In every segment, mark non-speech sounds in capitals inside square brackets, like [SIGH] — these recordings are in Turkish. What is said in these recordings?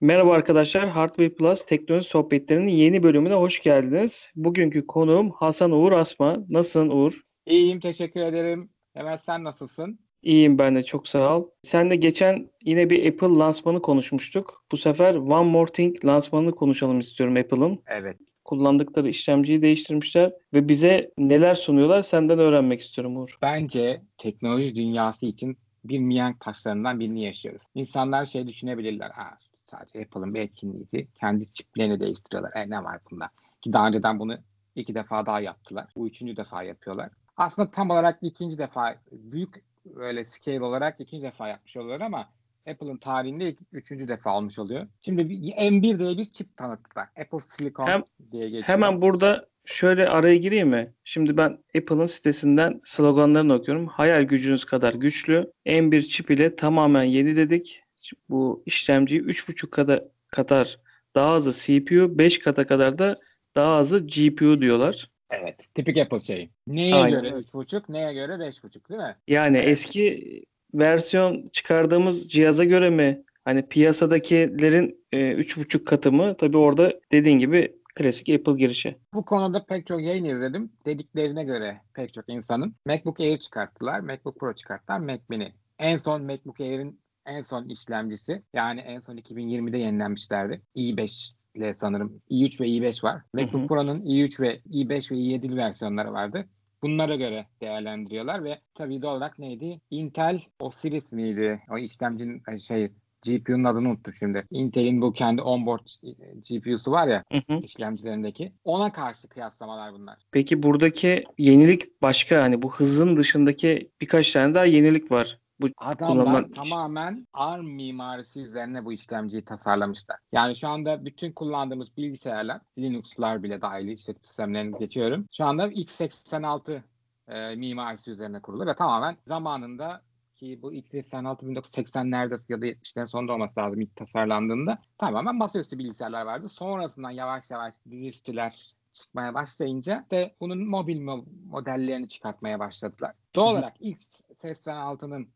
Merhaba arkadaşlar, Hardware Plus teknoloji sohbetlerinin yeni bölümüne hoş geldiniz. Bugünkü konuğum Hasan Uğur Asma. Nasılsın Uğur? İyiyim, teşekkür ederim. Hemen sen nasılsın? İyiyim ben de, çok sağ ol. Sen de geçen yine bir Apple lansmanı konuşmuştuk. Bu sefer One More Thing lansmanını konuşalım istiyorum Apple'ın. Evet. Kullandıkları işlemciyi değiştirmişler ve bize neler sunuyorlar senden öğrenmek istiyorum Uğur. Bence teknoloji dünyası için bir mihenk taşlarından birini yaşıyoruz. İnsanlar şey düşünebilirler. Ha, sadece Apple'ın bir etkinliği. Kendi çiplerini değiştiriyorlar. E ne var bunda? Ki daha önceden bunu iki defa daha yaptılar. Bu üçüncü defa yapıyorlar. Aslında tam olarak ikinci defa büyük böyle scale olarak ikinci defa yapmış oluyorlar ama Apple'ın tarihinde ilk, üçüncü defa olmuş oluyor. Şimdi bir, M1 diye bir çip tanıttılar. Apple Silicon Hem- diye geçiyor. Hemen burada şöyle araya gireyim mi? Şimdi ben Apple'ın sitesinden sloganlarını okuyorum. Hayal gücünüz kadar güçlü. M1 çip ile tamamen yeniledik. Bu işlemciyi 3.5 kadar, kadar daha hızlı CPU, 5 kata kadar da daha hızlı GPU diyorlar. Evet. Tipik Apple şeyi. Neye Aynen göre öyle. 3.5, neye göre 5.5 değil mi? Yani Evet. eski versiyon çıkardığımız cihaza göre mi? Hani piyasadakilerin e, 3.5 katı mı? Tabii orada dediğin gibi klasik Apple girişi. Bu konuda pek çok yayın izledim. Dediklerine göre pek çok insanın MacBook Air çıkarttılar, MacBook Pro çıkarttılar, Mac Mini. En son MacBook Air'in en son işlemcisi yani en son 2020'de yenilenmişlerdi. i5 ile sanırım i3 ve i5 var. MacBook. Pro'nun i3 ve i5 ve i7'li versiyonları vardı. Bunlara göre değerlendiriyorlar ve tabii doğal olarak neydi? Intel Osiris miydi? O işlemcinin şey GPU'nun adını unuttum şimdi. Intel'in bu kendi onboard e, GPU'su var ya Hı hı. işlemcilerindeki. Ona karşı kıyaslamalar bunlar. Peki buradaki yenilik başka hani bu hızın dışındaki birkaç tane daha yenilik var. Bu Adamlar kullanılan- tamamen ARM mimarisi üzerine bu işlemciyi tasarlamışlar. Yani şu anda bütün kullandığımız bilgisayarlar, Linux'lar bile dahil işletim sistemlerini geçiyorum. Şu anda x86 e, mimarisi üzerine kurulu ve tamamen zamanında ki bu x86 1980'lerde ya da 70'lerin sonunda olması lazım ilk tasarlandığında tamamen masaüstü bilgisayarlar vardı. Sonrasından yavaş yavaş dizüstüler çıkmaya başlayınca de bunun mobil mo- modellerini çıkartmaya başladılar. Doğal olarak x86'nın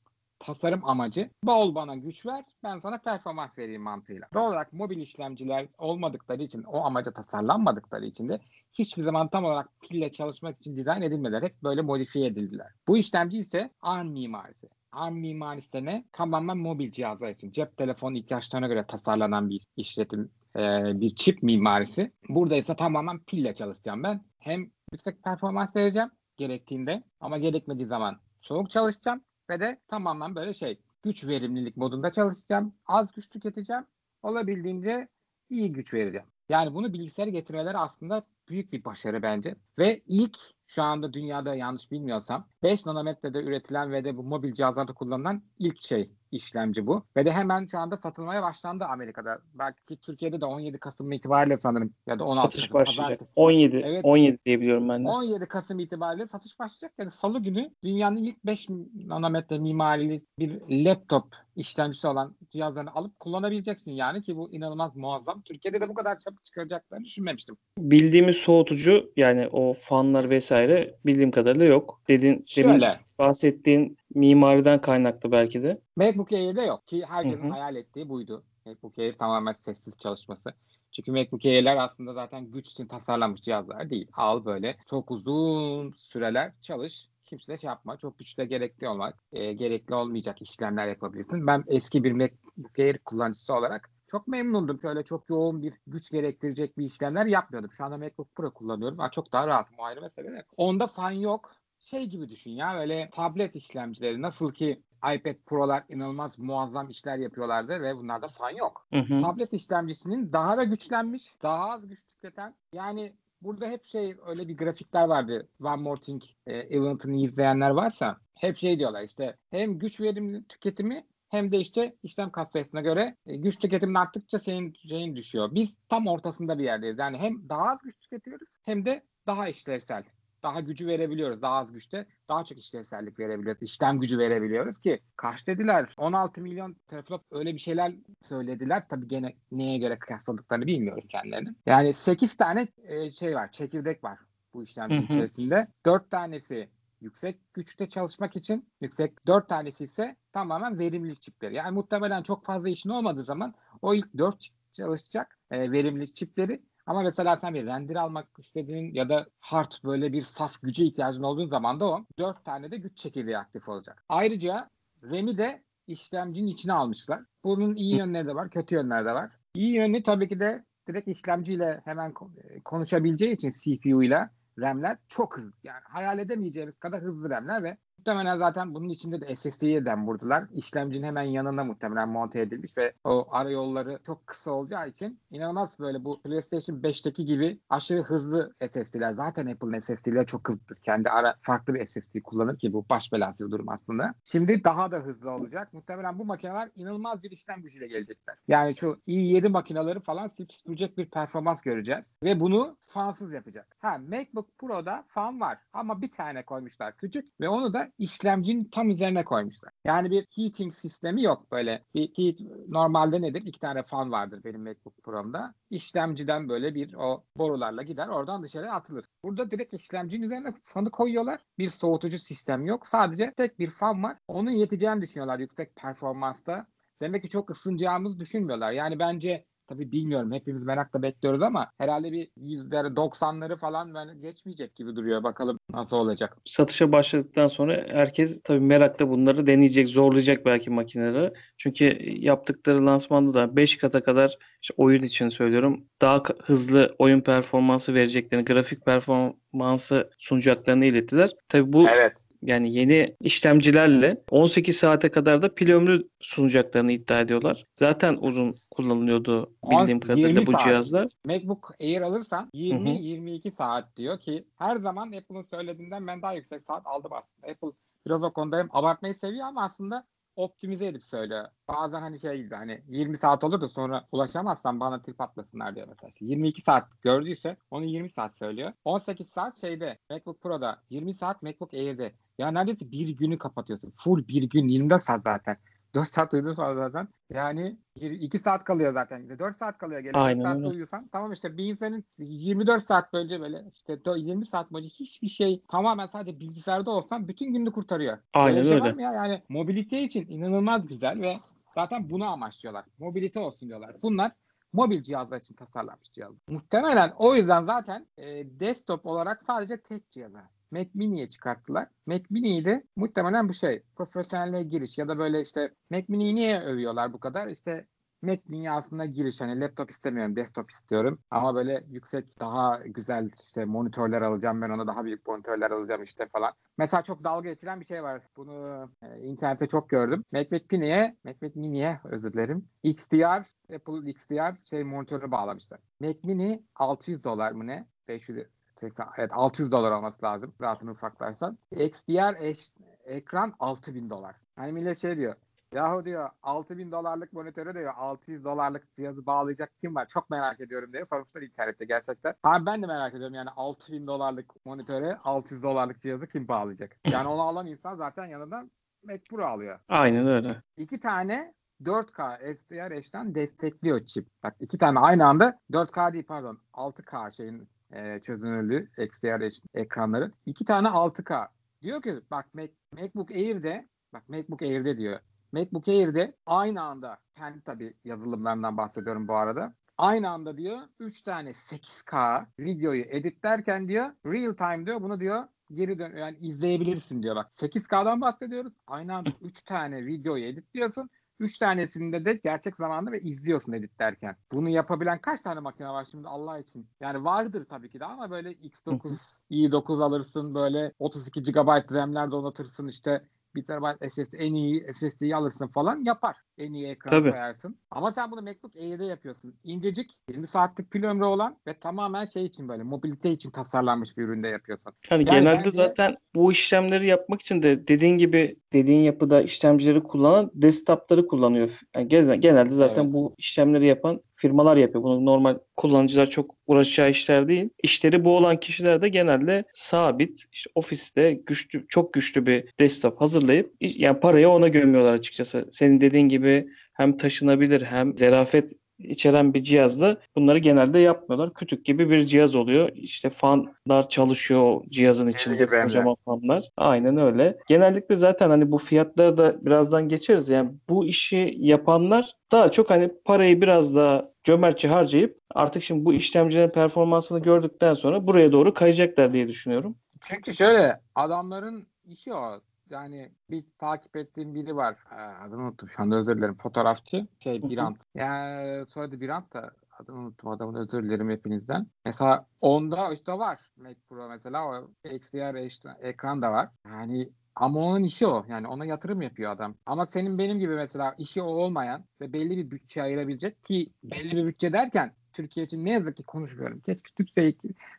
tasarım amacı bol bana güç ver ben sana performans vereyim mantığıyla. Doğal olarak mobil işlemciler olmadıkları için o amaca tasarlanmadıkları için de hiçbir zaman tam olarak pille çalışmak için dizayn edilmediler. Hep böyle modifiye edildiler. Bu işlemci ise ARM mimarisi. ARM mimarisi de ne? Tamamen mobil cihazlar için cep telefonu ihtiyaçlarına göre tasarlanan bir işletim e, bir çip mimarisi. Burada ise tamamen pille çalışacağım ben. Hem yüksek performans vereceğim gerektiğinde ama gerekmediği zaman soğuk çalışacağım ve de tamamen böyle şey güç verimlilik modunda çalışacağım. Az güç tüketeceğim. Olabildiğince iyi güç vereceğim. Yani bunu bilgisayara getirmeleri aslında büyük bir başarı bence. Ve ilk şu anda dünyada yanlış bilmiyorsam 5 nanometrede üretilen ve de bu mobil cihazlarda kullanılan ilk şey işlemci bu. Ve de hemen şu anda satılmaya başlandı Amerika'da. Belki Türkiye'de de 17 Kasım itibariyle sanırım ya da 16 satış Kasım. başlayacak. pazartesi. 17 Evet. 17 diye biliyorum ben de. 17 Kasım itibariyle satış başlayacak. Yani salı günü dünyanın ilk 5 nanometre mimarili bir laptop işlemcisi olan cihazlarını alıp kullanabileceksin. Yani ki bu inanılmaz muazzam. Türkiye'de de bu kadar çabuk çıkaracaklarını düşünmemiştim. Bildiğimiz soğutucu yani o fanlar vesaire bildiğim kadarıyla yok. Dedin, demin Şöyle bahsettiğin mimariden kaynaklı belki de. MacBook Air'de yok ki herkesin Hı hı. hayal ettiği buydu. MacBook Air tamamen sessiz çalışması. Çünkü MacBook Air'ler aslında zaten güç için tasarlanmış cihazlar değil. Al böyle çok uzun süreler çalış. Kimse de şey yapma. Çok güçle gerekli olmak, e, gerekli olmayacak işlemler yapabilirsin. Ben eski bir MacBook Air kullanıcısı olarak çok memnundum. Şöyle çok yoğun bir güç gerektirecek bir işlemler yapmıyordum. Şu anda MacBook Pro kullanıyorum. Ha, çok daha rahatım. O ayrı mesele. Onda fan yok. Şey gibi düşün ya böyle tablet işlemcileri nasıl ki iPad Pro'lar inanılmaz muazzam işler yapıyorlardı ve bunlarda fan yok. Hı hı. Tablet işlemcisinin daha da güçlenmiş, daha az güç tüketen. Yani burada hep şey öyle bir grafikler vardı. One More Thing e, event'ını izleyenler varsa hep şey diyorlar işte hem güç verimli tüketimi hem de işte işlem kastesine göre e, güç tüketimin arttıkça senin şeyin düşüyor. Biz tam ortasında bir yerdeyiz. Yani hem daha az güç tüketiyoruz hem de daha işlevsel. Daha gücü verebiliyoruz. Daha az güçte daha çok işlevsellik verebiliyoruz. İşlem gücü verebiliyoruz ki kaç dediler? 16 milyon teraflop öyle bir şeyler söylediler. Tabii gene neye göre kıyasladıklarını bilmiyoruz kendilerinin. Yani 8 tane e, şey var. Çekirdek var bu işlemcinin içerisinde. 4 tanesi yüksek güçte çalışmak için yüksek 4 tanesi ise tamamen verimlilik çipleri. Yani muhtemelen çok fazla işin olmadığı zaman O ilk 4 çip çalışacak e, verimlilik çipleri. Ama mesela sen bir render almak istediğin ya da hard böyle bir saf güce ihtiyacın olduğu zaman da o 4 tane de güç çekirdeği aktif olacak. Ayrıca RAM'i de işlemcinin içine almışlar. Bunun iyi yönleri de var, kötü yönleri de var. İyi yönü tabii ki de direkt işlemciyle hemen e, konuşabileceği için CPU ile RAM'ler çok hızlı. Yani hayal edemeyeceğimiz kadar hızlı RAM'ler ve muhtemelen zaten bunun içinde de SSD'ye dem vurdular. İşlemcinin hemen yanına muhtemelen monte edilmiş ve o ara yolları çok kısa olacağı için inanılmaz böyle bu PlayStation 5'teki gibi aşırı hızlı SSD'ler. Zaten Apple'ın SSD'leri çok hızlıdır. Kendi ara farklı bir SSD kullanır ki bu baş belası bir durum aslında. Şimdi daha da hızlı olacak. Muhtemelen bu makineler inanılmaz bir işlem gücüyle gelecekler. Yani şu i7 makineleri falan silip süpürecek bir performans göreceğiz. Ve bunu fansız yapacak. Ha MacBook Pro'da fan var ama bir tane koymuşlar küçük ve onu da işlemcinin tam üzerine koymuşlar. Yani bir heating sistemi yok böyle. Bir heat normalde nedir? İki tane fan vardır benim MacBook Pro'mda. İşlemciden böyle bir o borularla gider oradan dışarı atılır. Burada direkt işlemcinin üzerine fanı koyuyorlar. Bir soğutucu sistem yok. Sadece tek bir fan var. Onun yeteceğini düşünüyorlar yüksek performansta. Demek ki çok ısınacağımızı düşünmüyorlar. Yani bence tabii bilmiyorum hepimiz merakla bekliyoruz ama herhalde bir yüzleri 90'ları falan ben geçmeyecek gibi duruyor. Bakalım nasıl olacak. Satışa başladıktan sonra herkes tabii merakla bunları deneyecek, zorlayacak belki makineleri. Çünkü yaptıkları lansmanda da 5 kata kadar işte oyun için söylüyorum daha hızlı oyun performansı vereceklerini, grafik performansı sunacaklarını ilettiler. Tabii bu Evet. yani yeni işlemcilerle 18 saate kadar da pil ömrü sunacaklarını iddia ediyorlar. Zaten uzun kullanılıyordu bildiğim 10 kadarıyla 20 bu saat. cihazlar. MacBook Air alırsan Hı hı. 20-22 saat diyor ki her zaman Apple'ın söylediğinden ben daha yüksek saat aldım aslında. Apple biraz o konuda hem abartmayı seviyor ama aslında optimize edip söylüyor. Bazen hani şey gibi hani 20 saat olur da sonra ulaşamazsan bana trip atmasınlar diyor mesela. İşte 22 saat gördüyse onu 20 saat söylüyor. 18 saat şeyde MacBook Pro'da 20 saat MacBook Air'de. Ya neredeyse bir günü kapatıyorsun. Full bir gün 24 saat zaten. 4 saat uyudun sonra zaten. Yani 2 saat kalıyor zaten. 4 saat kalıyor. Gene 4 Aynen saat öyle. uyuyorsan tamam işte bir insanın 24 saat boyunca böyle işte dö- 20 saat boyunca hiçbir şey tamamen sadece bilgisayarda olsan bütün gününü kurtarıyor. Aynen şey var öyle. mı ya? Yani mobilite için inanılmaz güzel ve zaten bunu amaçlıyorlar. Mobilite olsun diyorlar. Bunlar mobil cihazlar için tasarlanmış cihazlar. Muhtemelen o yüzden zaten e, desktop olarak sadece tek cihazlar. Mac Mini'ye çıkarttılar. Mac Mini'yi de muhtemelen bu şey profesyonelliğe giriş ya da böyle işte Mac Mini'yi niye övüyorlar bu kadar? İşte Mac Mini aslında giriş hani laptop istemiyorum desktop istiyorum ama böyle yüksek daha güzel işte monitörler alacağım ben ona daha büyük monitörler alacağım işte falan. Mesela çok dalga geçilen bir şey var. Bunu e, internette çok gördüm. Macbook Mini'ye, Macbook Mini'ye özür dilerim. XDR, Apple XDR şey monitörü bağlamışlar. Mac Mini 600 dolar mı ne? 500 80, evet 600 dolar olması lazım. Rahatını ufaklarsan. XDR eş, ekran 6000 dolar. Hani millet şey diyor. Yahu diyor 6000 dolarlık monitöre diyor 600 dolarlık cihazı bağlayacak kim var? Çok merak ediyorum diye sormuşlar internette gerçekten. Abi ben de merak ediyorum yani 6000 dolarlık monitöre 600 dolarlık cihazı kim bağlayacak? Yani onu alan insan zaten yanından Mac Pro alıyor. Aynen öyle. İki tane 4K SDR destekliyor çip. Bak iki tane aynı anda 4K değil pardon 6K şeyin e, çözünürlüğü XDR ekranları. İki tane 6K. Diyor ki bak Mac, MacBook Air'de bak MacBook Air'de diyor. MacBook Air'de aynı anda kendi tabii yazılımlarından bahsediyorum bu arada. Aynı anda diyor 3 tane 8K videoyu editlerken diyor real time diyor bunu diyor geri dön yani izleyebilirsin diyor bak. 8K'dan bahsediyoruz. Aynı anda 3 tane videoyu editliyorsun. 3 tanesinde de gerçek zamanda ve izliyorsun editlerken. Bunu yapabilen kaç tane makine var şimdi Allah için? Yani vardır tabii ki de ama böyle X9, i9 alırsın böyle 32 GB RAM'ler donatırsın işte 1 TB SSD en iyi SSD'yi alırsın falan yapar. En iyi ekran Tabii. koyarsın. Ama sen bunu MacBook Air'de yapıyorsun. İncecik 20 saatlik pil ömrü olan ve tamamen şey için böyle mobilite için tasarlanmış bir üründe yapıyorsun. Yani, Yani genelde bence- zaten bu işlemleri yapmak için de dediğin gibi dediğin yapıda işlemcileri kullanan desktop'ları kullanıyor. Yani genel- genelde zaten Evet. bu işlemleri yapan firmalar yapıyor. Bunu normal kullanıcılar çok uğraşacağı işler değil. İşleri bu olan kişiler de genelde sabit işte ofiste güçlü çok güçlü bir desktop hazırlayıp yani parayı ona gömüyorlar açıkçası. Senin dediğin gibi hem taşınabilir hem zarafet içeren bir cihazda bunları genelde yapmıyorlar. Kütük gibi bir cihaz oluyor. İşte fanlar çalışıyor cihazın içinde de. kocaman fanlar. Aynen öyle. Genellikle zaten hani bu fiyatları da birazdan geçeriz. Yani bu işi yapanlar daha çok hani parayı biraz daha cömertçe harcayıp artık şimdi bu işlemcilerin performansını gördükten sonra buraya doğru kayacaklar diye düşünüyorum. Çünkü şöyle adamların işi o. Yani bir takip ettiğim biri var. Ee, Adını unuttum şu anda özür dilerim. Fotoğrafçı. Şey. Birant. Yani soyadı Birant da adını unuttum adamın özür dilerim hepinizden. Mesela onda işte var. Mac Pro mesela o XDR işte ekran da var. Yani ama onun işi o. Yani ona yatırım yapıyor adam. Ama senin benim gibi mesela işi o olmayan ve belli bir bütçe ayırabilecek ki belli bir bütçe derken Türkiye için ne yazık ki konuşmuyorum. Keşke Türkiye,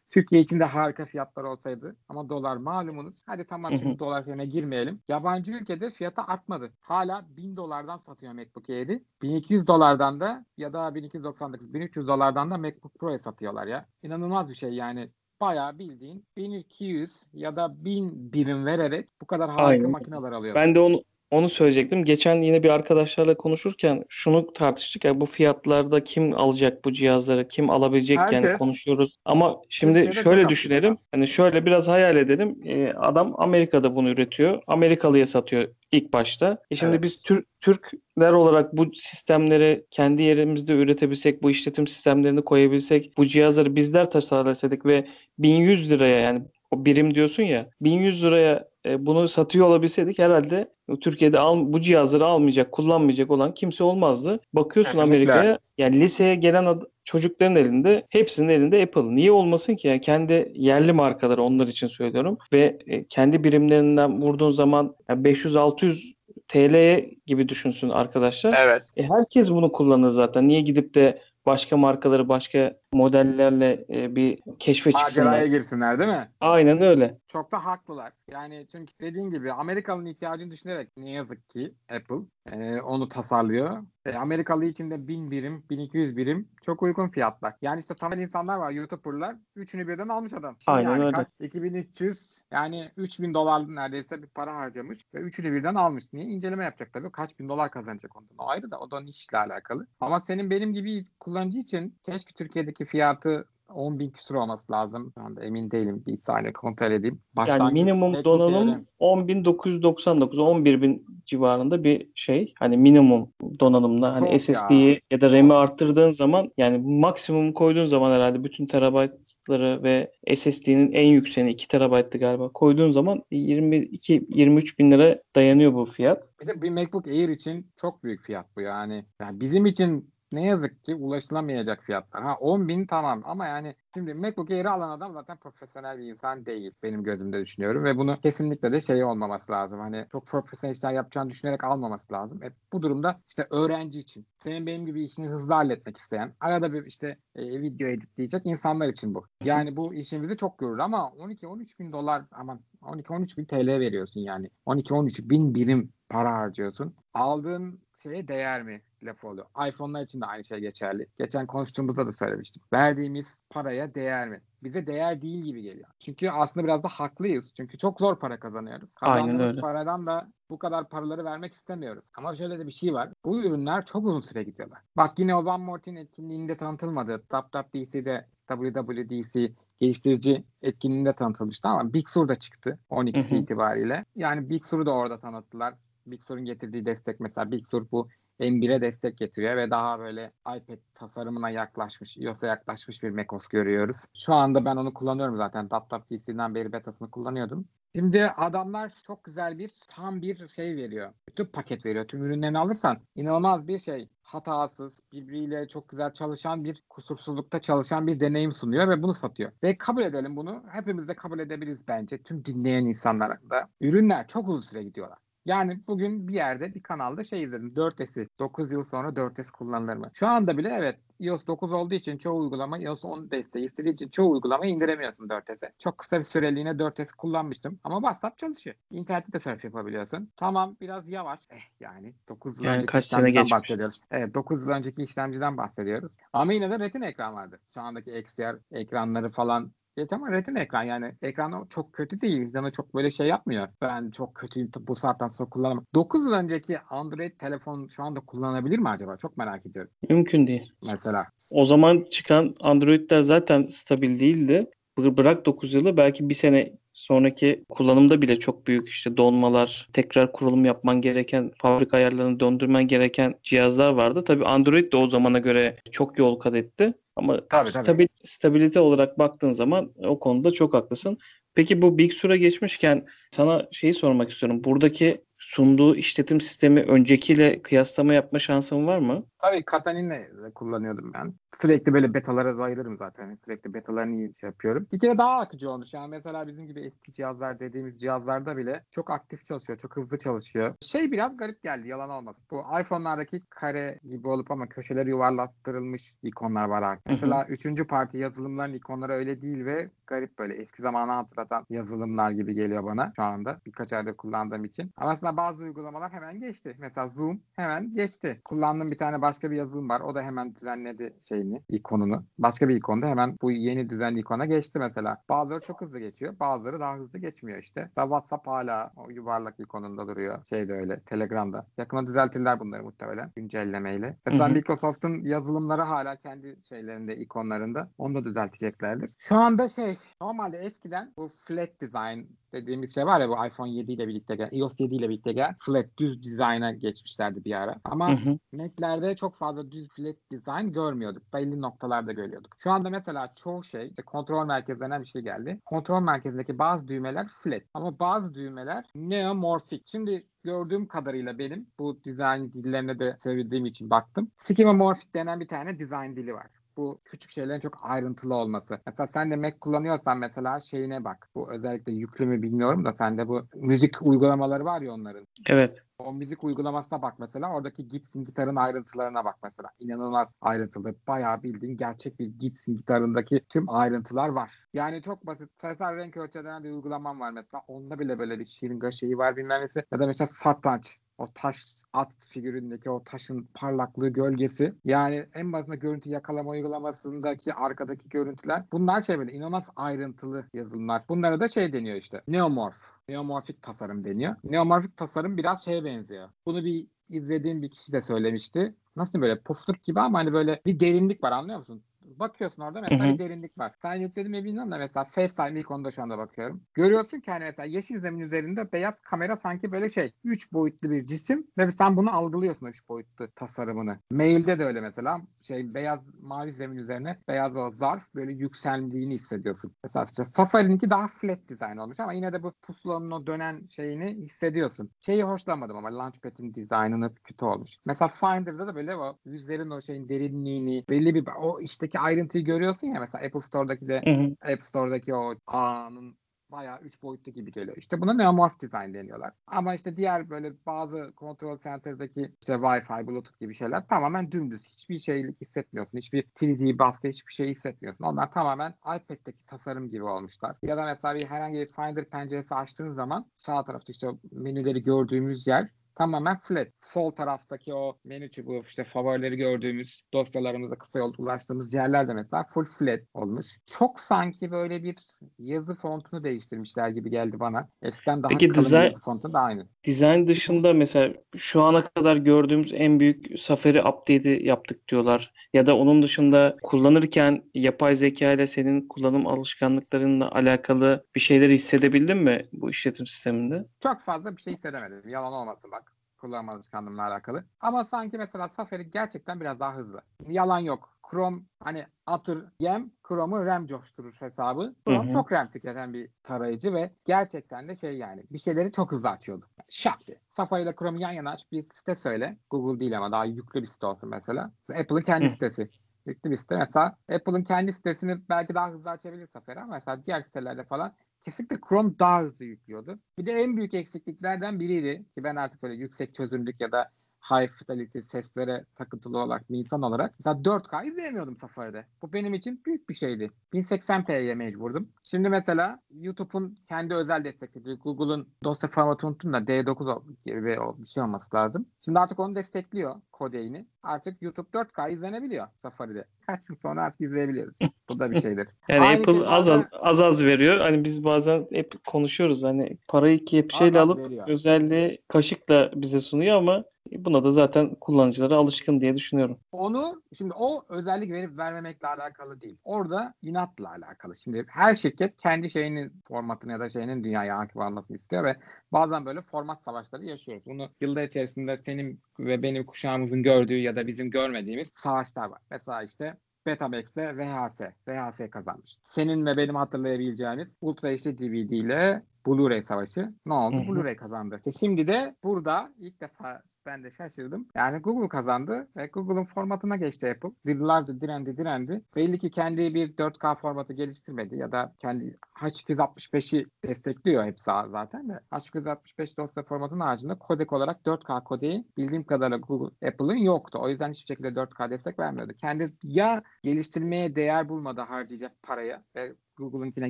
Türkiye için de harika fiyatlar olsaydı. Ama dolar malumunuz. Hadi tamam şimdi dolar fiyatına girmeyelim. Yabancı ülkede fiyatı artmadı. Hala 1000 dolardan satıyor MacBook Air'i. 1200 dolardan da ya da 1299 1300 dolardan da MacBook Pro'ya satıyorlar ya. İnanılmaz bir şey yani. Bayağı bildiğin 1200 ya da 1000 birim vererek bu kadar harika Aynen. makineler alıyorsun. Ben de onu onu söyleyecektim. Geçen yine bir arkadaşlarla konuşurken şunu tartıştık ya bu fiyatlarda kim alacak bu cihazları, kim alabilecek yani Herkes. konuşuyoruz. Ama şimdi Türkiye'de şöyle düşünelim. Hani şöyle biraz hayal edelim. Ee, adam Amerika'da bunu üretiyor. Amerikalıya satıyor ilk başta. E şimdi Evet. biz Tür- Türkler olarak bu sistemleri kendi yerimizde üretebilsek, bu işletim sistemlerini koyabilsek, bu cihazları bizler tasarlasaydık ve 1100 liraya yani o birim diyorsun ya 1100 liraya e, bunu satıyor olabilseydik herhalde Türkiye'de al, bu cihazları almayacak, kullanmayacak olan kimse olmazdı. Bakıyorsun Kesinlikle. Amerika'ya yani liseye gelen ad- çocukların elinde hepsinin elinde Apple. Niye olmasın ki? Yani kendi yerli markaları onlar için söylüyorum ve e, kendi birimlerinden vurduğun zaman yani 500-600 TL gibi düşünsün arkadaşlar. Evet. E, herkes bunu kullanır zaten. Niye gidip de başka markaları, başka modellerle e, bir keşfe çıksınlar? Maceraya girsinler değil mi? Aynen öyle. Çok da haklılar. Yani çünkü dediğin gibi Amerikalı'nın ihtiyacını düşünerek ne yazık ki Apple e, onu tasarlıyor. E, Amerikalı için de 1000 birim, 1200 birim çok uygun fiyatlar. Yani işte temel insanlar var, YouTuber'lar. Üçünü birden almış adam. Şimdi Aynen yani öyle. Kaç? 2300 yani 3000 dolar neredeyse bir para harcamış ve üçünü birden almış. Niye? İnceleme yapacak tabii. Kaç bin dolar kazanacak ondan. O ayrı da o da işle alakalı. Ama senin benim gibi kullanıcı için keşke Türkiye'deki fiyatı 10 bin küsur olması lazım. Şu anda emin değilim. Bir saniye kontrol edeyim. Yani Başlangıç minimum MacBook donanım Air'in 10.999 11.000 civarında bir şey. Hani minimum donanımda hani Çok ya. SSD'yi ya da RAM'i arttırdığın zaman yani maksimum koyduğun zaman herhalde bütün terabaytları ve SSD'nin en yükseğini 2 terabayttı galiba koyduğun zaman 22 23 bin lira dayanıyor bu fiyat. Bir de bir MacBook Air için çok büyük fiyat bu yani. yani bizim için ne yazık ki ulaşılamayacak fiyatlar. Ha 10 bin tamam ama yani şimdi MacBook Air'i alan adam zaten profesyonel bir insan değil. Benim gözümde düşünüyorum ve bunu kesinlikle de şey olmaması lazım. Hani çok profesyonel işler yapacağını düşünerek almaması lazım. E, bu durumda işte öğrenci için, senin benim gibi işini hızlı halletmek isteyen, arada bir işte e, video editleyecek insanlar için bu. Yani bu işimizi çok görür ama 12-13 bin dolar aman 12-13 bin TL veriyorsun yani. 12-13 bin birim para harcıyorsun. Aldığın şeye değer mi lafı oluyor. iPhone'lar için de aynı şey geçerli. Geçen konuştuğumuzda da söylemiştim. Verdiğimiz paraya değer mi? Bize değer değil gibi geliyor. Çünkü aslında biraz da haklıyız. Çünkü çok zor para kazanıyoruz. Kazandığımız paradan da bu kadar paraları vermek istemiyoruz. Ama şöyle de bir şey var. Bu ürünler çok uzun süre gidiyorlar. Bak yine o One More Thing etkinliğinde tanıtılmadı. WWDC'de WWDC geliştirici etkinliğinde tanıtılmıştı ama Big Sur da çıktı 12'si Hı hı. itibariyle. Yani Big Sur'u da orada tanıttılar. Big Sur'un getirdiği destek mesela Big Sur bu M1'e destek getiriyor ve daha böyle iPad tasarımına yaklaşmış, iOS'a yaklaşmış bir macOS görüyoruz. Şu anda ben onu kullanıyorum zaten. WWDC'den beri betasını kullanıyordum. Şimdi adamlar çok güzel bir tam bir şey veriyor. Bütün paket veriyor. Tüm ürünlerini alırsan inanılmaz bir şey. Hatasız, birbiriyle çok güzel çalışan bir kusursuzlukta çalışan bir deneyim sunuyor ve bunu satıyor. Ve kabul edelim bunu. Hepimiz de kabul edebiliriz bence. Tüm dinleyen insanlara da. Ürünler çok uzun süre gidiyorlar. Yani bugün bir yerde bir kanalda şey izledim. 4S'i 9 yıl sonra 4S kullanılır mı? Şu anda bile evet iOS 9 olduğu için çoğu uygulama iOS 10 desteği istediği için çoğu uygulamayı indiremiyorsun 4S'e. Çok kısa bir süreliğine 4S kullanmıştım ama WhatsApp çalışıyor. İnternette de surf yapabiliyorsun. Tamam biraz yavaş. Eh yani 9 yıl Yani önceki kaç sene geçmiş. bahsediyoruz. Evet 9 yıl önceki işlemciden bahsediyoruz. Ama yine de retina ekran vardı. Şu andaki XDR ekranları falan geç ama retina ekran yani ekran çok kötü değil. Canı çok böyle şey yapmıyor. Ben çok kötüyüm bu saatten sonra kullanamam. 9 yıl önceki Android telefon şu anda kullanılabilir mi acaba? Çok merak ediyorum. Mümkün değil. Mesela. O zaman çıkan Android'ler zaten stabil değildi. Bı- Bırak 9 yılı belki bir sene sonraki kullanımda bile çok büyük işte donmalar, tekrar kurulum yapman gereken, fabrika ayarlarını döndürmen gereken cihazlar vardı. Tabii Android de o zamana göre çok yol kat etti. Ama Tabii, tabii. stabil, stabilite olarak baktığın zaman o konuda çok haklısın. Peki bu Big Sur'a geçmişken sana şeyi sormak istiyorum. Buradaki sunduğu işletim sistemi öncekiyle kıyaslama yapma şansın var mı? Tabii Katalin'le kullanıyordum ben. Sürekli böyle betalara bayılırım zaten. Sürekli betalarını iyi şey yapıyorum. Bir kere daha akıcı olmuş. Yani mesela bizim gibi eski cihazlar dediğimiz cihazlarda bile çok aktif çalışıyor. Çok hızlı çalışıyor. Şey biraz garip geldi yalan olmasın. Bu iPhone'lardaki kare gibi olup ama köşeleri yuvarlattırılmış ikonlar var artık. Mesela üçüncü parti yazılımların ikonları öyle değil ve garip böyle eski zamanı hatırlatan yazılımlar gibi geliyor bana şu anda. Birkaç ayda kullandığım için. Ama aslında bazı uygulamalar hemen geçti. Mesela Zoom hemen geçti. Kullandığım bir tane başka bir yazılım var. O da hemen düzenledi şeyini, ikonunu. Başka bir ikonda hemen bu yeni düzenli ikona geçti mesela. Bazıları çok hızlı geçiyor. Bazıları daha hızlı geçmiyor işte. Mesela WhatsApp hala o yuvarlak ikonunda duruyor. Şey de öyle. Telegram'da. Yakında düzeltirler bunları muhtemelen güncellemeyle. Mesela Hı hı. Microsoft'un yazılımları hala kendi şeylerinde, ikonlarında. Onu da düzelteceklerdir. Şu anda şey normalde eskiden bu flat design dediğimiz şey var ya bu iPhone 7 ile birlikte gelen, iOS 7 ile birlikte gelen flat düz dizayna geçmişlerdi bir ara. Ama Hı hı. Mac'lerde çok fazla düz flat design görmüyorduk. Belli noktalarda görüyorduk. Şu anda mesela çoğu şey işte kontrol merkezlerine bir şey geldi. Kontrol merkezindeki bazı düğmeler flat ama bazı düğmeler neomorphic. Şimdi gördüğüm kadarıyla benim bu dizayn dillerine de sevdiğim için baktım. Schemamorphic denen bir tane dizayn dili var bu küçük şeylerin çok ayrıntılı olması. Mesela sen de Mac kullanıyorsan mesela şeyine bak. Bu özellikle yüklü mü bilmiyorum da sende bu müzik uygulamaları var ya onların. Evet. O müzik uygulamasına bak mesela. Oradaki Gibson gitarın ayrıntılarına bak mesela. İnanılmaz ayrıntılı. Bayağı bildiğin gerçek bir Gibson gitarındaki tüm ayrıntılar var. Yani çok basit. Sesler renk ölçü denen bir uygulamam var mesela. Onda bile böyle bir şirin şeyi var bilmem nesi. Ya da mesela satranç o taş at figüründeki o taşın parlaklığı gölgesi yani en basında görüntü yakalama uygulamasındaki arkadaki görüntüler bunlar şey böyle inanılmaz ayrıntılı yazılımlar. Bunlara da şey deniyor işte neomorf. Neomorfik tasarım deniyor. Neomorfik tasarım biraz şeye benziyor. Bunu bir izlediğim bir kişi de söylemişti. Nasıl böyle pufluk gibi ama hani böyle bir derinlik var anlıyor musun? Bakıyorsun orada mesela bir derinlik var. Sen yükledim mi bilmiyorum da mesela FaceTime ikonunda şu anda bakıyorum. Görüyorsun ki hani mesela yeşil zemin üzerinde beyaz kamera sanki böyle şey 3 boyutlu bir cisim ve sen bunu algılıyorsun 3 boyutlu tasarımını. Mailde de öyle mesela şey beyaz mavi zemin üzerine beyaz o zarf böyle yükseldiğini hissediyorsun. Mesela işte Safari'ninki daha flat dizayn olmuş ama yine de bu pusulanın o dönen şeyini hissediyorsun. Şeyi hoşlanmadım ama Launchpad'in dizaynını kötü olmuş. Mesela Finder'da da böyle o yüzlerin o şeyin derinliğini belli bir o içteki ayrıntıyı görüyorsun ya mesela Apple Store'daki de Hı hı. App Store'daki o ağının bayağı 3 boyutlu gibi geliyor. İşte buna neomorph design deniyorlar. Ama işte diğer böyle bazı control center'daki işte Wi-Fi, Bluetooth gibi şeyler tamamen dümdüz. Hiçbir şeylik hissetmiyorsun. Hiçbir 3D baskı, hiçbir şey hissetmiyorsun. Onlar tamamen iPad'deki tasarım gibi olmuşlar. Ya da mesela bir herhangi bir Finder penceresi açtığın zaman sağ tarafta işte menüleri gördüğümüz yer tamamen flat. Sol taraftaki o menü çubuğu işte favorileri gördüğümüz dosyalarımıza kısa yolda ulaştığımız yerler de mesela full flat olmuş. Çok sanki böyle bir yazı fontunu değiştirmişler gibi geldi bana. Eskiden daha Peki kalın dizayn- yazı fontu da aynı. Dizayn dışında mesela şu ana kadar gördüğümüz en büyük Safari update'i yaptık diyorlar. Ya da onun dışında kullanırken yapay zeka ile senin kullanım alışkanlıklarınla alakalı bir şeyleri hissedebildin mi bu işletim sisteminde? Çok fazla bir şey hissedemedim. Yalan olmasın bak. Kullanma alışkanlığımla alakalı. Ama sanki mesela Safari gerçekten biraz daha hızlı. Yalan yok. Chrome hani atır yem Chrome'u RAM coşturur hesabı. Chrome Hı hı. çok RAM tüketen bir tarayıcı ve gerçekten de şey yani bir şeyleri çok hızlı açıyordu. Şak diye. Safari ile Chrome'u yan yana aç bir site söyle. Google değil ama daha yüklü bir site olsun mesela. Apple'ın kendi Hı. sitesi. Yüklü bir site. Mesela Apple'ın kendi sitesini belki daha hızlı açabilir Safari ama mesela diğer sitelerde falan kesinlikle Chrome daha hızlı yüklüyordu. Bir de en büyük eksikliklerden biriydi ki ben artık böyle yüksek çözünürlük ya da high fidelity seslere takıntılı olarak bir insan olarak mesela 4K izleyemiyordum Safari'de. Bu benim için büyük bir şeydi. 1080p'ye mecburdum. Şimdi mesela YouTube'un kendi özel desteklediği Google'un dosya formatı unuttum da D9 gibi bir şey olması lazım. Şimdi artık onu destekliyor kodeyini. Artık YouTube 4K izlenebiliyor Safari'de. Kaç yıl sonra artık izleyebiliyoruz. [LAUGHS] Bu da bir şeydir. Yani Aynı Apple şey az az, az az veriyor. Hani biz bazen hep konuşuyoruz hani parayı iki bir şeyle alıp veriyor. özelliği kaşıkla bize sunuyor ama buna da zaten kullanıcılara alışkın diye düşünüyorum. Onu şimdi o özellik verip vermemekle alakalı değil. Orada inatla alakalı. Şimdi her şirket kendi şeyinin formatını ya da şeyinin dünyaya hakim olmasını istiyor ve bazen böyle format savaşları yaşıyoruz. Bunu yıllar içerisinde senin ve benim kuşağımızın gördüğü ya da bizim görmediğimiz savaşlar var. Mesela işte Betamax'te VHS. VHS kazanmış. Senin ve benim hatırlayabileceğimiz Ultra HD DVD ile Blu-ray savaşı ne oldu? Blu-ray kazandı. İşte şimdi de burada ilk defa ben de şaşırdım. Yani Google kazandı ve Google'ın formatına geçti Apple. Yıllarca direndi direndi. Belli ki kendi bir 4K formatı geliştirmedi ya da kendi H265'i destekliyor hepsi zaten de. H265 dosya formatının haricinde kodek olarak 4K kodeği bildiğim kadarıyla Google, Apple'ın yoktu. O yüzden hiçbir şekilde 4K destek vermiyordu. Kendi ya geliştirmeye değer bulmadı harcayacak paraya ve Google'ınkine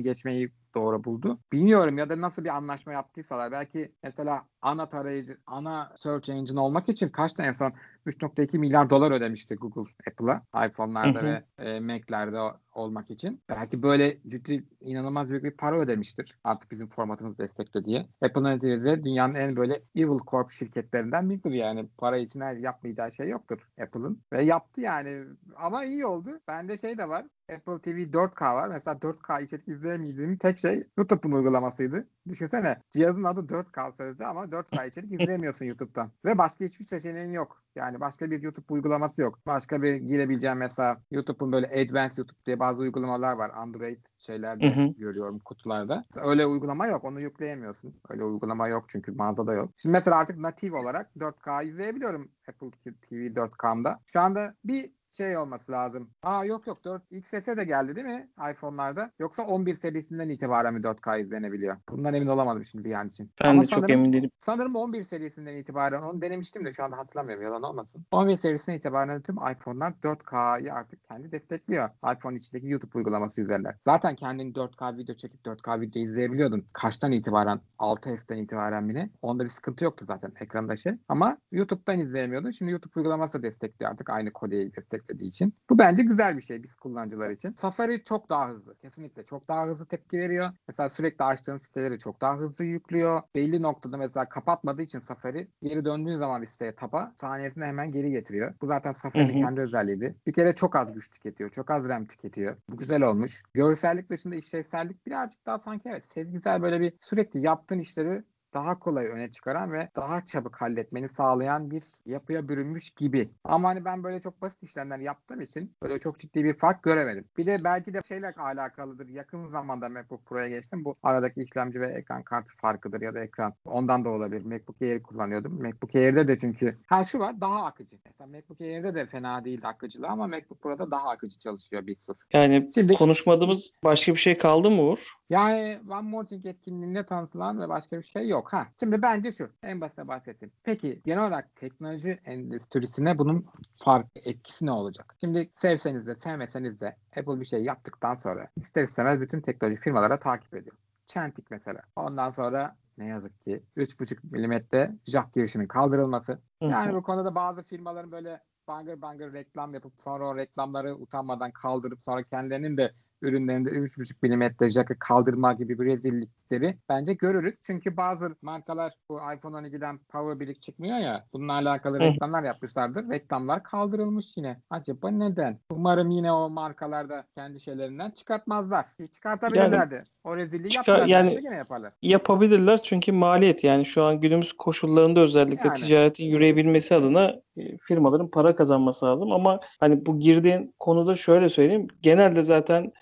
geçmeyi doğru buldu. Bilmiyorum ya da nasıl bir anlaşma yaptıysalar. Belki mesela ana tarayıcı, ana search engine olmak için kaç tane en son 3.2 milyar dolar ödemişti Google Apple'a iPhone'larda ve e, Mac'lerde olmak için. Belki böyle ciddi inanılmaz büyük bir para ödemiştir. Artık bizim formatımız destekli diye. Apple'ın neticede dünyanın en böyle evil corp şirketlerinden biridir yani. Para için her yapmayacağı şey yoktur Apple'ın. Ve yaptı yani. Ama iyi oldu. Bende şey de var. Apple TV 4K var. Mesela 4K içerik izleyemediğim tek şey YouTube'un uygulamasıydı. Düşünsene cihazın adı 4K sözde ama 4K içerik [LAUGHS] izleyemiyorsun YouTube'dan. Ve başka hiçbir seçeneğin yok. Yani başka bir YouTube uygulaması yok. Başka bir girebileceğim mesela YouTube'un böyle Advanced YouTube diye bazı uygulamalar var. Android şeylerde Hı hı. görüyorum kutularda. Öyle uygulama yok. Onu yükleyemiyorsun. Öyle uygulama yok çünkü mağazada yok. Şimdi mesela artık native olarak 4K izleyebiliyorum Apple TV 4K'mda. Şu anda bir şey olması lazım. Aa yok yok 4 XS de geldi değil mi iPhone'larda? Yoksa 11 serisinden itibaren mi 4K izlenebiliyor? Bundan emin olamadım şimdi bir an için. Ben Ama de çok sanırım- emin değilim. Sanırım 11 serisinden itibaren onu denemiştim de şu anda hatırlamıyorum yalan olmasın. 11 serisinden itibaren tüm iPhone'lar 4K'yı artık kendi destekliyor. iPhone içindeki YouTube uygulaması üzerinden. Zaten kendin 4K video çekip 4K video izleyebiliyordun. Kaçtan itibaren? 6S'ten itibaren mi ne? Onda bir sıkıntı yoktu zaten ekranda şey. Ama YouTube'dan izleyemiyordun. Şimdi YouTube uygulaması da destekliyor artık aynı kodeyi desteklediği için. Bu bence güzel bir şey biz kullanıcılar için. Safari çok daha hızlı. Kesinlikle çok daha hızlı tepki veriyor. Mesela sürekli açtığın siteleri çok daha hızlı yüklüyor. Belli noktada mesela kapatmadığı için Safari geri döndüğün zaman bir siteye tapa saniyesinde hemen geri getiriyor. Bu zaten Safari'nin kendi özelliğiydi. Bir kere çok az güç tüketiyor. Çok az RAM tüketiyor. Bu güzel olmuş. Görsellik dışında işlevsellik birazcık daha sanki evet sezgisel böyle bir sürekli yaptığın işleri daha kolay öne çıkaran ve daha çabuk halletmeni sağlayan bir yapıya bürünmüş gibi. Ama hani ben böyle çok basit işlemler yaptığım için böyle çok ciddi bir fark göremedim. Bir de belki de şeyle alakalıdır. Yakın zamanda MacBook Pro'ya geçtim. Bu aradaki işlemci ve ekran kartı farkıdır ya da ekran. Ondan da olabilir. MacBook Air kullanıyordum. MacBook Air'de de çünkü ha şu var daha akıcı. Mesela MacBook Air'de de fena değildi akıcılığı ama MacBook Pro'da daha akıcı çalışıyor Big Sur. Yani Şimdi- konuşmadığımız başka bir şey kaldı mı Uğur? Yani One More Thing etkinliğinde tanıtılan ve başka bir şey yok. Ha, şimdi bence şu. En basite bahsettim. Peki genel olarak teknoloji endüstrisine bunun fark etkisi ne olacak? Şimdi sevseniz de sevmeseniz de Apple bir şey yaptıktan sonra ister istemez bütün teknoloji firmalara takip ediyor. Çentik mesela. Ondan sonra ne yazık ki 3.5 milimetre jack girişinin kaldırılması. Yani bu konuda bazı firmaların böyle bangır bangır reklam yapıp sonra o reklamları utanmadan kaldırıp sonra kendilerinin de ürünlerinde 3.5 milimetre jack'ı kaldırma gibi bir rezillikleri bence görürüz. Çünkü bazı markalar bu iPhone 12'den Power Brick çıkmıyor ya bununla alakalı reklamlar yapmışlardır. Reklamlar kaldırılmış yine. Acaba neden? Umarım yine o markalar da kendi şeylerinden çıkartmazlar. Çıkartabilirlerdi. o rezilliği Çıkar- yaptılar. yani- gene yaparlar. Yapabilirler çünkü maliyet yani şu an günümüz koşullarında özellikle Yani. ticaretin yürüyebilmesi adına e, firmaların para kazanması lazım ama hani bu girdiğin konuda şöyle söyleyeyim genelde zaten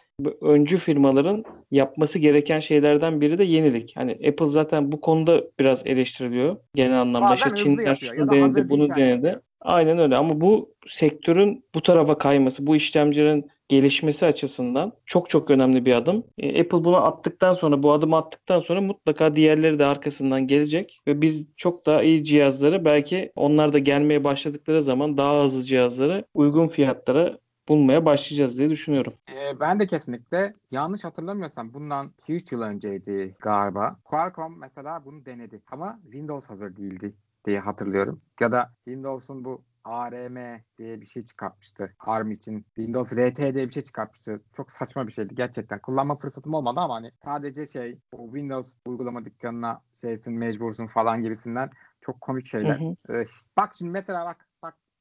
öncü firmaların yapması gereken şeylerden biri de yenilik. Hani Apple zaten bu konuda biraz eleştiriliyor genel anlamda. Bazen İşte ya şunu denedi, bunu değilken denedi. Aynen öyle ama bu sektörün bu tarafa kayması, bu işlemcilerin gelişmesi açısından çok çok önemli bir adım. E, Apple bunu attıktan sonra, bu adımı attıktan sonra mutlaka diğerleri de arkasından gelecek ve biz çok daha iyi cihazları belki onlar da gelmeye başladıkları zaman daha hızlı cihazları uygun fiyatlara bulmaya başlayacağız diye düşünüyorum. Ee, ben de kesinlikle yanlış hatırlamıyorsam bundan 2-3 yıl önceydi galiba. Qualcomm mesela bunu denedi ama Windows hazır değildi diye hatırlıyorum. Ya da Windows'un bu ARM diye bir şey çıkartmıştı. ARM için Windows RT diye bir şey çıkartmıştı. Çok saçma bir şeydi gerçekten. Kullanma fırsatım olmadı ama hani sadece şey bu Windows uygulama dükkanına şeysin mecbursun falan gibisinden çok komik şeyler. Hı hı. Ee, bak şimdi mesela bak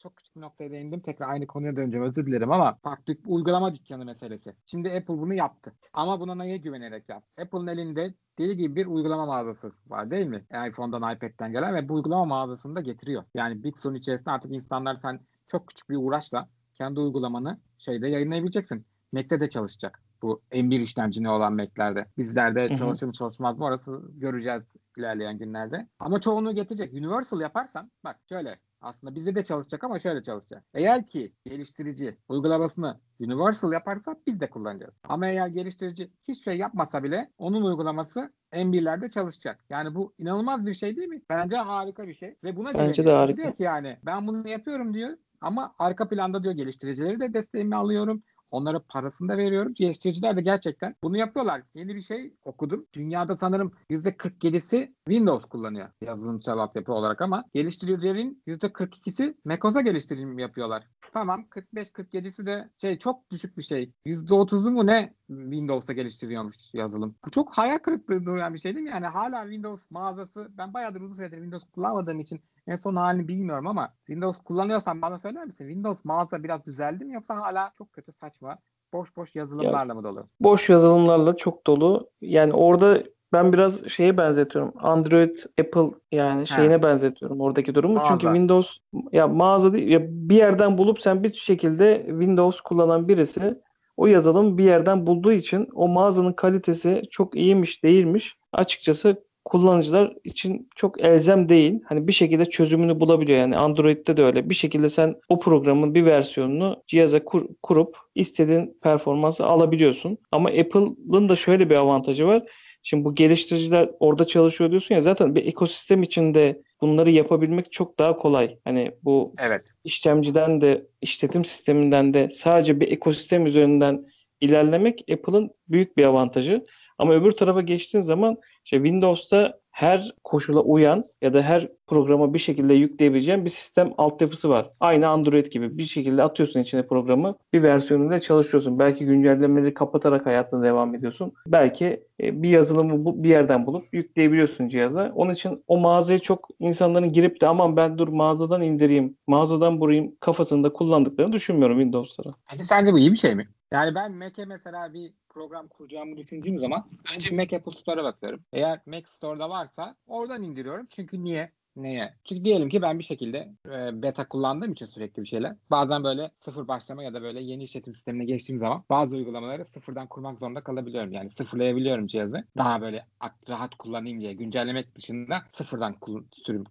çok küçük bir noktaya değindim. Tekrar aynı konuya döneceğim. Özür dilerim ama dük- uygulama dükkanı meselesi. Şimdi Apple bunu yaptı. Ama buna neye güvenerek yaptı? Apple'ın elinde deli gibi bir uygulama mağazası var değil mi? iPhone'dan, iPad'den gelen ve bu uygulama mağazasını da getiriyor. Yani Big Sur içerisinde artık insanlar sen çok küçük bir uğraşla kendi uygulamanı şeyde yayınlayabileceksin. Mac'te de çalışacak. Bu M1 işlemcili olan Mac'lerde. Bizlerde çalışır mı çalışmaz mı orası göreceğiz ilerleyen günlerde. Ama çoğunu getirecek. Universal yaparsan bak şöyle aslında bizde de çalışacak ama şöyle çalışacak. Eğer ki geliştirici uygulamasını Universal yaparsa biz de kullanacağız. Ama eğer geliştirici hiçbir şey yapmasa bile onun uygulaması M1'lerde çalışacak. Yani bu inanılmaz bir şey değil mi? Bence harika bir şey. Ve buna Bence de harika. Diyor ki yani ben bunu yapıyorum diyor. Ama arka planda diyor geliştiricileri de desteğimi alıyorum. Onlara parasını da veriyorum. Geliştiriciler de gerçekten bunu yapıyorlar. Yeni bir şey okudum. Dünyada sanırım %47'si Windows kullanıyor yazılımsal altyapı olarak ama geliştiricilerin %42'si macOS'a geliştirim yapıyorlar. Tamam 45-47'si de şey çok düşük bir şey. %30'u mu ne Windows'ta geliştiriyormuş yazılım. Bu çok hayal kırıklığı duran bir şey değil mi? Yani hala Windows mağazası ben bayağıdır uzun süredir Windows kullanmadığım için en son halini bilmiyorum ama Windows kullanıyorsan bana söyler misin? Windows mağaza biraz düzeldi mi yoksa hala çok kötü saçma boş boş yazılımlarla mı dolu? Boş yazılımlarla çok dolu. Yani orada ben biraz şeye benzetiyorum. Android, Apple yani şeyine benzetiyorum oradaki durumu. Mağaza. Çünkü Windows ya mağaza değil ya bir yerden bulup sen bir şekilde Windows kullanan birisi o yazılım bir yerden bulduğu için o mağazanın kalitesi çok iyiymiş değilmiş. Açıkçası kullanıcılar için çok elzem değil. Hani bir şekilde çözümünü bulabiliyor. Yani Android'de de öyle. Bir şekilde sen o programın bir versiyonunu cihaza kur- kurup istediğin performansı alabiliyorsun. Ama Apple'ın da şöyle bir avantajı var. Şimdi bu geliştiriciler orada çalışıyor diyorsun ya zaten bir ekosistem içinde bunları yapabilmek çok daha kolay. Hani bu Evet. işlemciden de işletim sisteminden de sadece bir ekosistem üzerinden ilerlemek Apple'ın büyük bir avantajı. Ama öbür tarafa geçtiğin zaman işte Windows'ta her koşula uyan ya da her programa bir şekilde yükleyebileceğin bir sistem altyapısı var. Aynı Android gibi bir şekilde atıyorsun içine programı bir versiyonuyla çalışıyorsun. Belki güncellemeleri kapatarak hayatına devam ediyorsun. Belki e, bir yazılımı bir yerden bulup yükleyebiliyorsun cihaza. Onun için o mağazaya çok insanların girip de aman ben dur mağazadan indireyim, mağazadan burayım kafasında kullandıklarını düşünmüyorum Windows'lara. Peki sence bu iyi bir şey mi? Yani ben Mac'e mesela bir program kuracağımı düşündüğüm zaman önce Mac Apple Store'a bakıyorum. Eğer Mac Store'da varsa oradan indiriyorum. Çünkü niye? Neye? Çünkü diyelim ki ben bir şekilde e, beta kullandığım için sürekli bir şeyler. Bazen böyle sıfır başlama ya da böyle yeni işletim sistemine geçtiğim zaman bazı uygulamaları sıfırdan kurmak zorunda kalabiliyorum. Yani sıfırlayabiliyorum cihazı. Daha böyle rahat kullanayım diye güncellemek dışında sıfırdan sürüm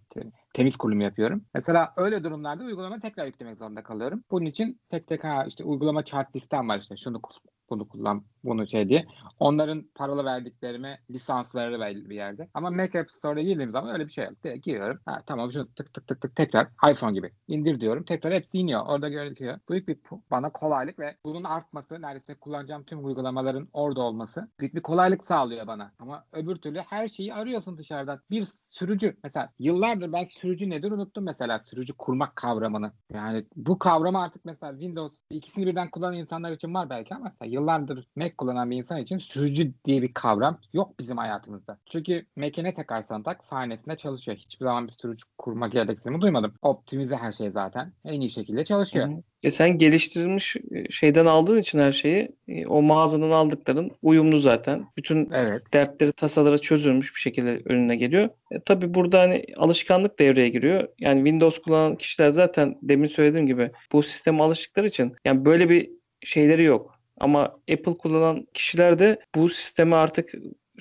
temiz kurulum yapıyorum. Mesela öyle durumlarda uygulama tekrar yüklemek zorunda kalıyorum. Bunun için tek tek ha işte uygulama chart listem var işte şunu bunu kullan bunu şey diye. Onların parola verdiklerime lisansları belli bir yerde. Ama Mac App Store'a girdiğim zaman öyle bir şey yok. Direkt giriyorum. Ha, tamam şunu tık tık tık tık tekrar iPhone gibi indir diyorum. Tekrar hepsi iniyor. Orada gözüküyor. Büyük bir bana kolaylık ve bunun artması neredeyse kullanacağım tüm uygulamaların orada olması büyük bir kolaylık sağlıyor bana. Ama öbür türlü her şeyi arıyorsun dışarıdan. Bir sürücü mesela yıllardır ben sürücü nedir unuttum mesela sürücü kurmak kavramını. Yani bu kavramı artık mesela Windows ikisini birden kullanan insanlar için var belki ama mesela yıllardır Mac kullanan bir insan için sürücü diye bir kavram yok bizim hayatımızda. Çünkü Mac'e ne takarsan tak sahnesinde çalışıyor. Hiçbir zaman bir sürücü kurma gereksinimi duymadım. Optimize her şey zaten. En iyi şekilde çalışıyor. Hı hı. E sen geliştirilmiş e, şeyden aldığın için her şeyi e, o mağazadan aldıkların uyumlu zaten. Bütün Evet. dertleri, tasaları çözülmüş bir şekilde önüne geliyor. E, tabii burada hani alışkanlık devreye giriyor. Yani Windows kullanan kişiler zaten demin söylediğim gibi bu sisteme alıştıkları için yani böyle bir şeyleri yok. Ama Apple kullanan kişiler de bu sisteme artık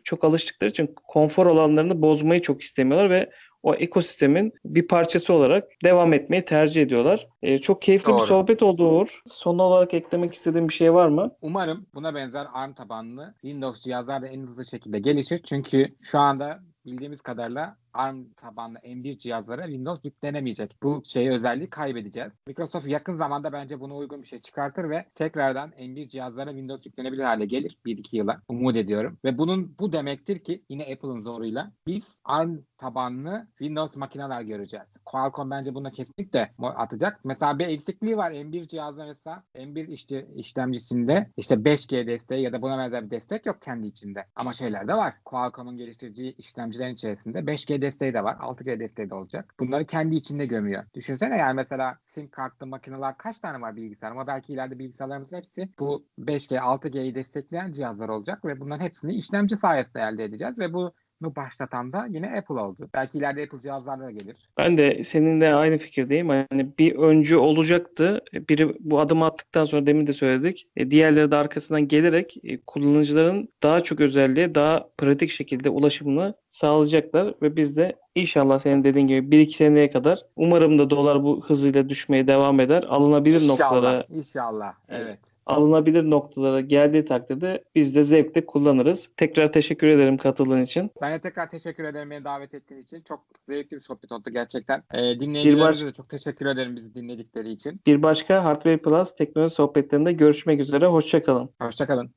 çok alıştıkları için konfor alanlarını bozmayı çok istemiyorlar ve o ekosistemin bir parçası olarak devam etmeyi tercih ediyorlar. E, çok keyifli bir Doğru. sohbet oldu Uğur. Son olarak eklemek istediğin bir şey var mı? Umarım buna benzer ARM tabanlı Windows cihazlar da en hızlı şekilde gelişir. Çünkü şu anda bildiğimiz kadarıyla ARM tabanlı M1 cihazlara Windows yüklenemeyecek. Bu şeyi özelliği kaybedeceğiz. Microsoft yakın zamanda bence buna uygun bir şey çıkartır ve tekrardan M1 cihazlara Windows yüklenebilir hale gelir 1-2 yıla. Umut ediyorum. Ve bunun bu demektir ki yine Apple'ın zoruyla biz ARM tabanlı Windows makineler göreceğiz. Qualcomm bence buna kesinlikle atacak. Mesela bir eksikliği var M1 cihazda mesela M1 işte işlemcisinde işte 5G desteği ya da buna benzer bir destek yok kendi içinde. Ama şeyler de var. Qualcomm'un geliştirdiği işlemcilerin içerisinde 5G desteği de var. 6G desteği de olacak. Bunları kendi içinde gömüyor. Düşünsene yani mesela sim kartlı makineler kaç tane var bilgisayar ama belki ileride bilgisayarlarımızın hepsi bu 5G, 6G'yi destekleyen cihazlar olacak ve bunların hepsini işlemci sayesinde elde edeceğiz ve bu başlatan da yine Apple oldu. Belki ileride Apple cihazlar da gelir. Ben de seninle aynı fikirdeyim. Hani bir öncü olacaktı. Biri bu adımı attıktan sonra demin de söyledik. E, diğerleri de arkasından gelerek e, kullanıcıların daha çok özelliğe daha pratik şekilde ulaşımını sağlayacaklar ve biz de inşallah senin dediğin gibi 1-2 seneye kadar umarım da dolar bu hızıyla düşmeye devam eder. Alınabilir noktalara İnşallah. İnşallah. Evet. Evet. Alınabilir noktalara geldiği takdirde biz de zevkle kullanırız. Tekrar teşekkür ederim katıldığın için. Ben de tekrar teşekkür ederim beni davet ettiğin için. Çok zevkli bir sohbet oldu gerçekten. Ee, dinleyicilerimize de çok teşekkür ederim bizi dinledikleri için. Bir başka Hardware Plus teknoloji sohbetlerinde görüşmek üzere. Hoşçakalın. Hoşçakalın.